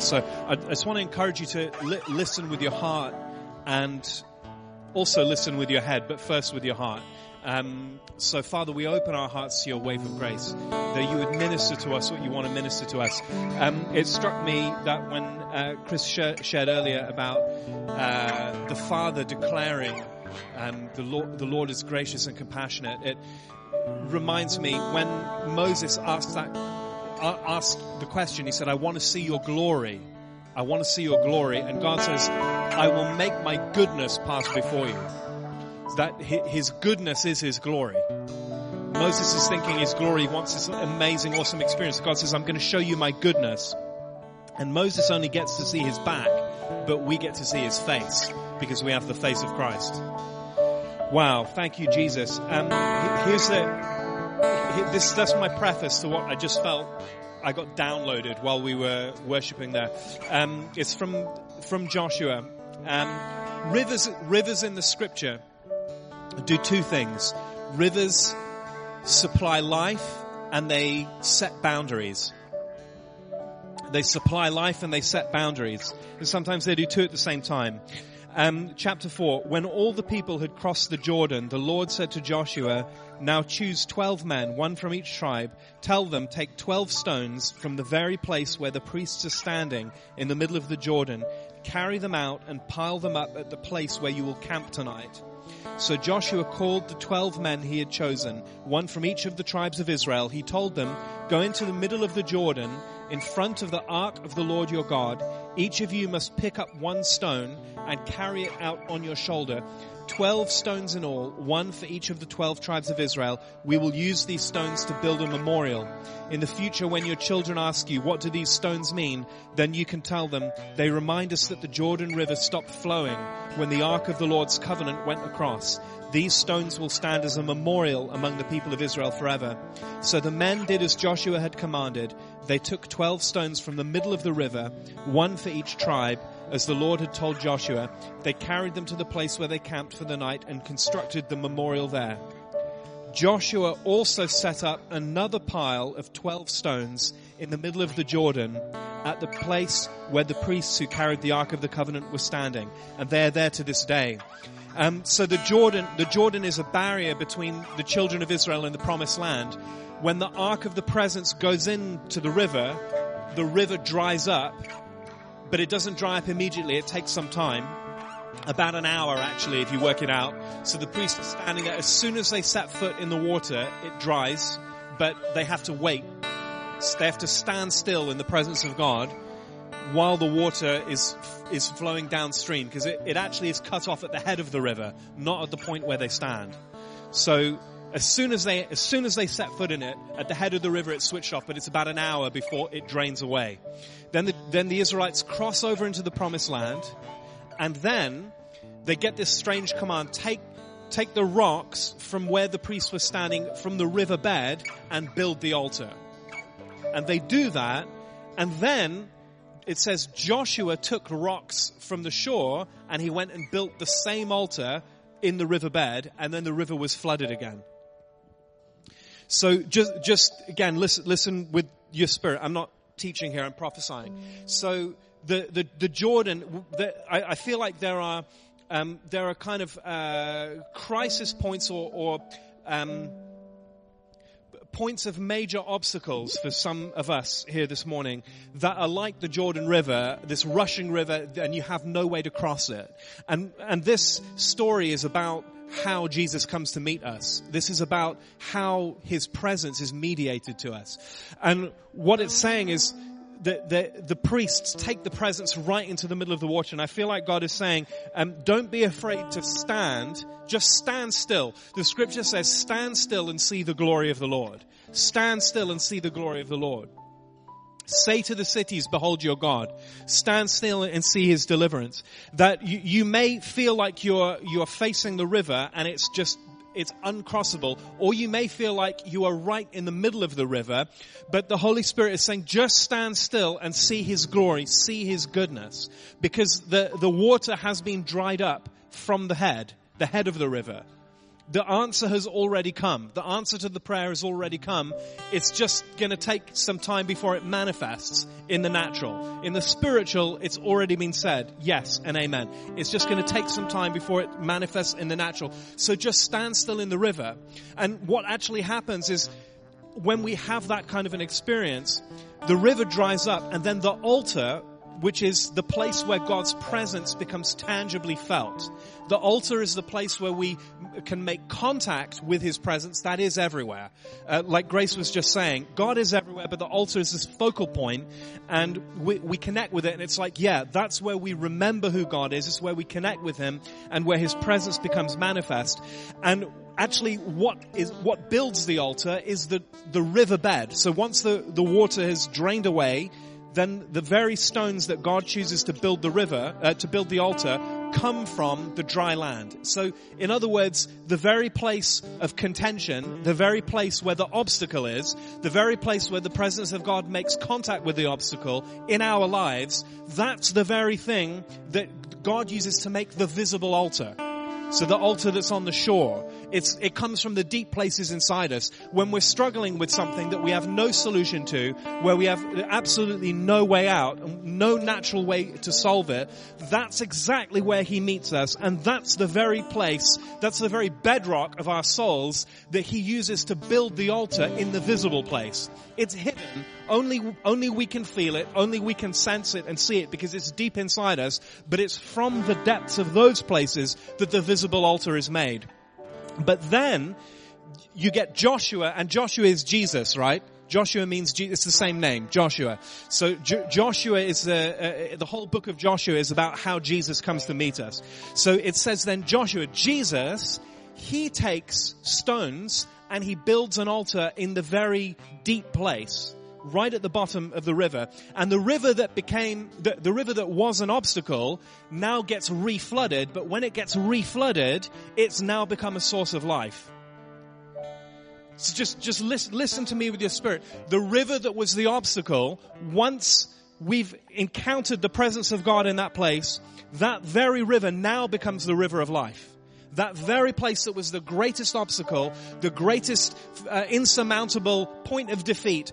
So I, I just want to encourage you to li- listen with your heart and also listen with your head, but first with your heart. Um, so, Father, we open our hearts to your wave of grace, that you would minister to us what you want to minister to us. Um, it struck me that when uh, Chris sh- shared earlier about uh, the Father declaring um, the, Lord, the Lord is gracious and compassionate, it reminds me when Moses asked that asked the question, he said, "I want to see your glory." I want to see your glory. And God says, I will make my goodness pass before you that his goodness is his glory. Moses is thinking his glory wants this amazing, awesome experience. God says, I'm going to show you my goodness. And Moses only gets to see his back, but we get to see his face because we have the face of Christ. Wow. Thank you, Jesus. Um, here's the, this, that's my preface to what I just felt I got downloaded while we were worshipping there. Um, it's from, from Joshua. Um, rivers, rivers in the scripture do two things. Rivers supply life and they set boundaries. They supply life and they set boundaries. And sometimes they do two at the same time. Um, chapter 4, when all the people had crossed the Jordan, the Lord said to Joshua, now choose 12 men, one from each tribe. Tell them, take 12 stones from the very place where the priests are standing in the middle of the Jordan. Carry them out and pile them up at the place where you will camp tonight. So Joshua called the twelve men he had chosen, one from each of the tribes of Israel. He told them, go into the middle of the Jordan, in front of the ark of the Lord your God. Each of you must pick up one stone and carry it out on your shoulder. Twelve stones in all, one for each of the twelve tribes of Israel. We will use these stones to build a memorial. In the future, when your children ask you, what do these stones mean? Then you can tell them, they remind us that the Jordan River stopped flowing when the Ark of the Lord's covenant went across. These stones will stand as a memorial among the people of Israel forever. So the men did as Joshua had commanded. They took twelve stones from the middle of the river, one for each tribe, as the Lord had told Joshua. They carried them to the place where they camped for the night and constructed the memorial there. Joshua also set up another pile of 12 stones in the middle of the Jordan at the place where the priests who carried the Ark of the Covenant were standing. And they're there to this day. Um, so the Jordan, the Jordan is a barrier between the children of Israel and the promised land. When the Ark of the Presence goes into the river, the river dries up but it doesn't dry up immediately. It takes some time. About an hour actually, if you work it out. So the priests are standing there. As soon as they set foot in the water, it dries, but they have to wait. They have to stand still in the presence of God while the water is is flowing downstream because it, it actually is cut off at the head of the river, not at the point where they stand. So as soon as they, as soon as they set foot in it, at the head of the river, it's switched off, but it's about an hour before it drains away. Then the, then the Israelites cross over into the promised land, and then they get this strange command, take, take the rocks from where the priests were standing from the riverbed and build the altar. And they do that, and then it says Joshua took rocks from the shore and he went and built the same altar in the riverbed and then the river was flooded again. So just, just again, listen, listen with your spirit. I'm not teaching here, I'm prophesying. So the, the, the Jordan, the, I, I, feel like there are, um, there are kind of, uh, crisis points or, or, um, points of major obstacles for some of us here this morning that are like the Jordan River, this rushing river, and you have no way to cross it. And, and this story is about how Jesus comes to meet us. This is about how his presence is mediated to us. And what it's saying is that the, the priests take the presence right into the middle of the water. And I feel like God is saying, um, don't be afraid to stand. Just stand still. The scripture says, stand still and see the glory of the Lord. Stand still and see the glory of the Lord. Say to the cities, behold your God. Stand still and see his deliverance. That you, you may feel like you're, you're facing the river and it's just it's uncrossable, or you may feel like you are right in the middle of the river, but the Holy Spirit is saying, just stand still and see His glory, see His goodness, because the, the water has been dried up from the head, the head of the river. The answer has already come. The answer to the prayer has already come. It's just going to take some time before it manifests in the natural. In the spiritual, it's already been said, yes and amen. It's just going to take some time before it manifests in the natural. So just stand still in the river. And what actually happens is when we have that kind of an experience, the river dries up and then the altar which is the place where God's presence becomes tangibly felt. The altar is the place where we can make contact with His presence. That is everywhere. Uh, like Grace was just saying, God is everywhere, but the altar is this focal point and we, we connect with it and it's like, yeah, that's where we remember who God is. It's where we connect with Him and where His presence becomes manifest. And actually what is, what builds the altar is the, the riverbed. So once the, the water has drained away, then the very stones that God chooses to build the river, uh, to build the altar, come from the dry land. So, in other words, the very place of contention, the very place where the obstacle is, the very place where the presence of God makes contact with the obstacle in our lives, that's the very thing that God uses to make the visible altar. So the altar that's on the shore, it's, it comes from the deep places inside us. When we're struggling with something that we have no solution to, where we have absolutely no way out, no natural way to solve it, that's exactly where He meets us. And that's the very place, that's the very bedrock of our souls that He uses to build the altar in the visible place. It's hidden. Only, only we can feel it. Only we can sense it and see it because it's deep inside us. But it's from the depths of those places that the visible altar is made. But then you get Joshua and Joshua is Jesus, right? Joshua means it's the same name, Joshua. So J- Joshua is the, uh, the whole book of Joshua is about how Jesus comes to meet us. So it says then Joshua, Jesus, he takes stones and he builds an altar in the very deep place right at the bottom of the river. And the river that became, the, the river that was an obstacle now gets reflooded, but when it gets reflooded, it's now become a source of life. So just, just listen, listen to me with your spirit. The river that was the obstacle, once we've encountered the presence of God in that place, that very river now becomes the river of life that very place that was the greatest obstacle, the greatest uh, insurmountable point of defeat,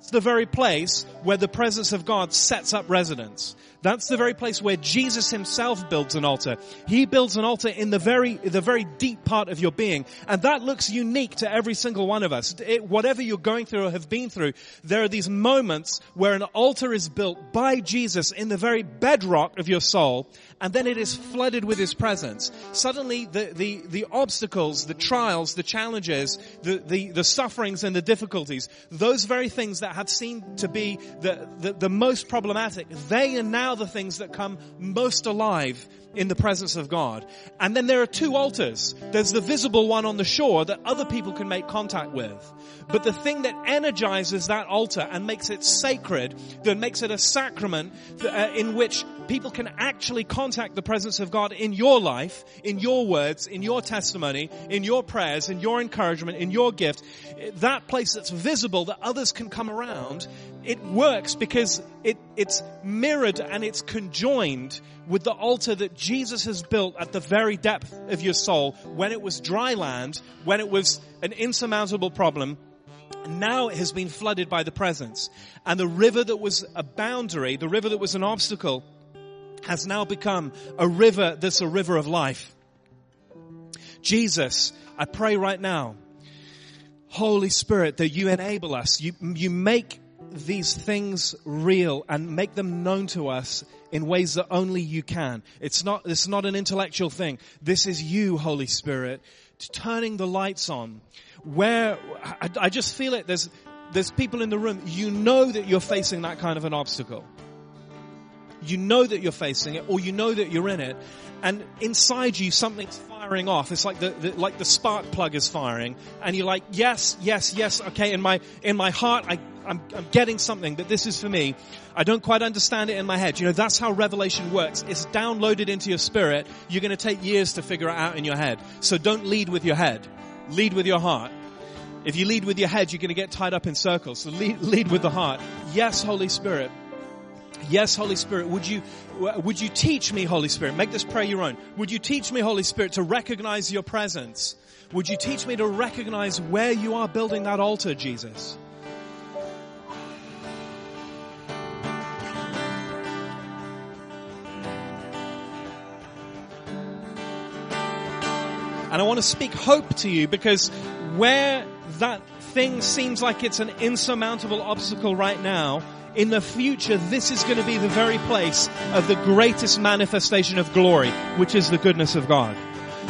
that's the very place where the presence of God sets up residence. That's the very place where Jesus himself builds an altar. He builds an altar in the very, the very deep part of your being. And that looks unique to every single one of us. It, whatever you're going through or have been through, there are these moments where an altar is built by Jesus in the very bedrock of your soul and then it is flooded with His presence. Suddenly the, the, the obstacles, the trials, the challenges, the, the, the sufferings and the difficulties, those very things that had seemed to be the, the, the most problematic, they are now the things that come most alive in the presence of God. And then there are two altars. There's the visible one on the shore that other people can make contact with. But the thing that energizes that altar and makes it sacred, that makes it a sacrament uh, in which people can actually contact the presence of God in your life, in your words, in your testimony, in your prayers, in your encouragement, in your gift, that place that's visible that others can come around, it works because it, it's mirrored and it's conjoined with the altar that Jesus has built at the very depth of your soul when it was dry land, when it was an insurmountable problem. Now it has been flooded by the presence. And the river that was a boundary, the river that was an obstacle, has now become a river that's a river of life. Jesus, I pray right now, Holy Spirit, that you enable us, you, you make these things real and make them known to us in ways that only you can. It's not, it's not an intellectual thing. This is you, Holy Spirit, turning the lights on. Where, I, I just feel it. There's, there's people in the room. You know that you're facing that kind of an obstacle. You know that you're facing it or you know that you're in it and inside you something's firing off. It's like the, the, like the spark plug is firing and you're like, yes, yes, yes, okay, in my, in my heart I, I'm, I'm getting something that this is for me. I don't quite understand it in my head. You know, that's how revelation works. It's downloaded into your spirit. You're going to take years to figure it out in your head. So don't lead with your head. Lead with your heart. If you lead with your head, you're going to get tied up in circles. So lead, lead with the heart. Yes, Holy Spirit. Yes, Holy Spirit, would you, would you teach me, Holy Spirit? Make this prayer your own. Would you teach me, Holy Spirit, to recognize your presence? Would you teach me to recognize where you are building that altar, Jesus? And I want to speak hope to you because where that thing seems like it's an insurmountable obstacle right now, in the future, this is going to be the very place of the greatest manifestation of glory, which is the goodness of God.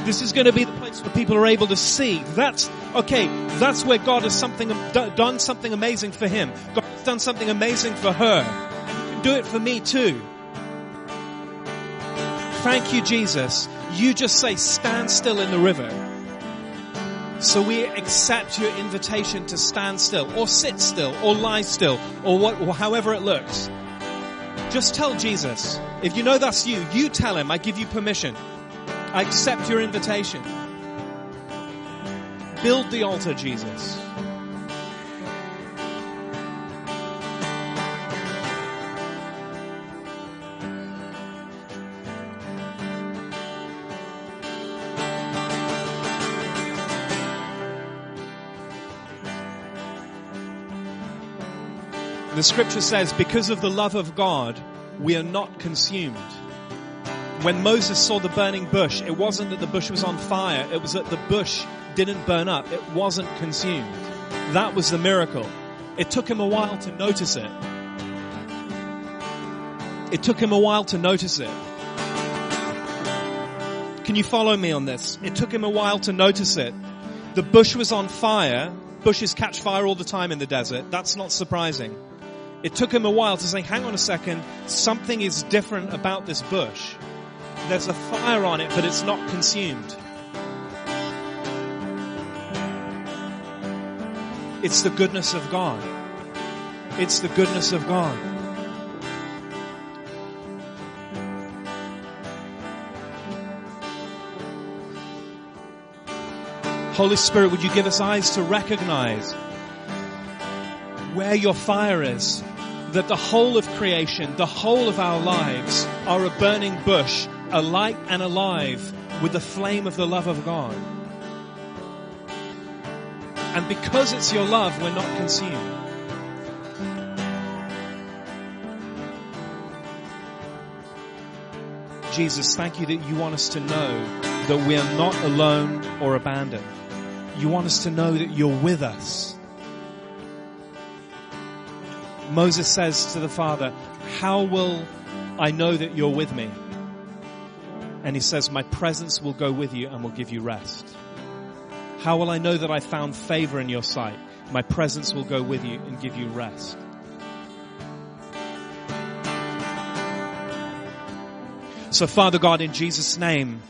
This is going to be the place where people are able to see. That's, okay, that's where God has something, done something amazing for him. God has done something amazing for her. You can do it for me too. Thank you, Jesus. You just say, stand still in the river. So we accept your invitation to stand still or sit still or lie still or what, or however it looks. Just tell Jesus. If you know that's you, you tell him, I give you permission. I accept your invitation. Build the altar, Jesus. The scripture says, because of the love of God, we are not consumed. When Moses saw the burning bush, it wasn't that the bush was on fire, it was that the bush didn't burn up, it wasn't consumed. That was the miracle. It took him a while to notice it. It took him a while to notice it. Can you follow me on this? It took him a while to notice it. The bush was on fire. Bushes catch fire all the time in the desert. That's not surprising. It took him a while to say, hang on a second, something is different about this bush. There's a fire on it, but it's not consumed. It's the goodness of God. It's the goodness of God. Holy Spirit, would you give us eyes to recognize where your fire is? That the whole of creation, the whole of our lives are a burning bush, alight and alive with the flame of the love of God. And because it's your love, we're not consumed. Jesus, thank you that you want us to know that we are not alone or abandoned. You want us to know that you're with us Moses says to the Father, how will I know that you're with me? And he says, my presence will go with you and will give you rest. How will I know that I found favor in your sight? My presence will go with you and give you rest. So Father God, in Jesus name,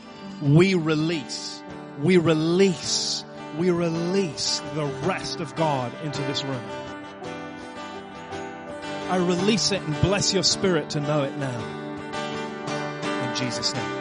we release, we release, we release the rest of God into this room. I release it and bless your spirit to know it now. In Jesus' name.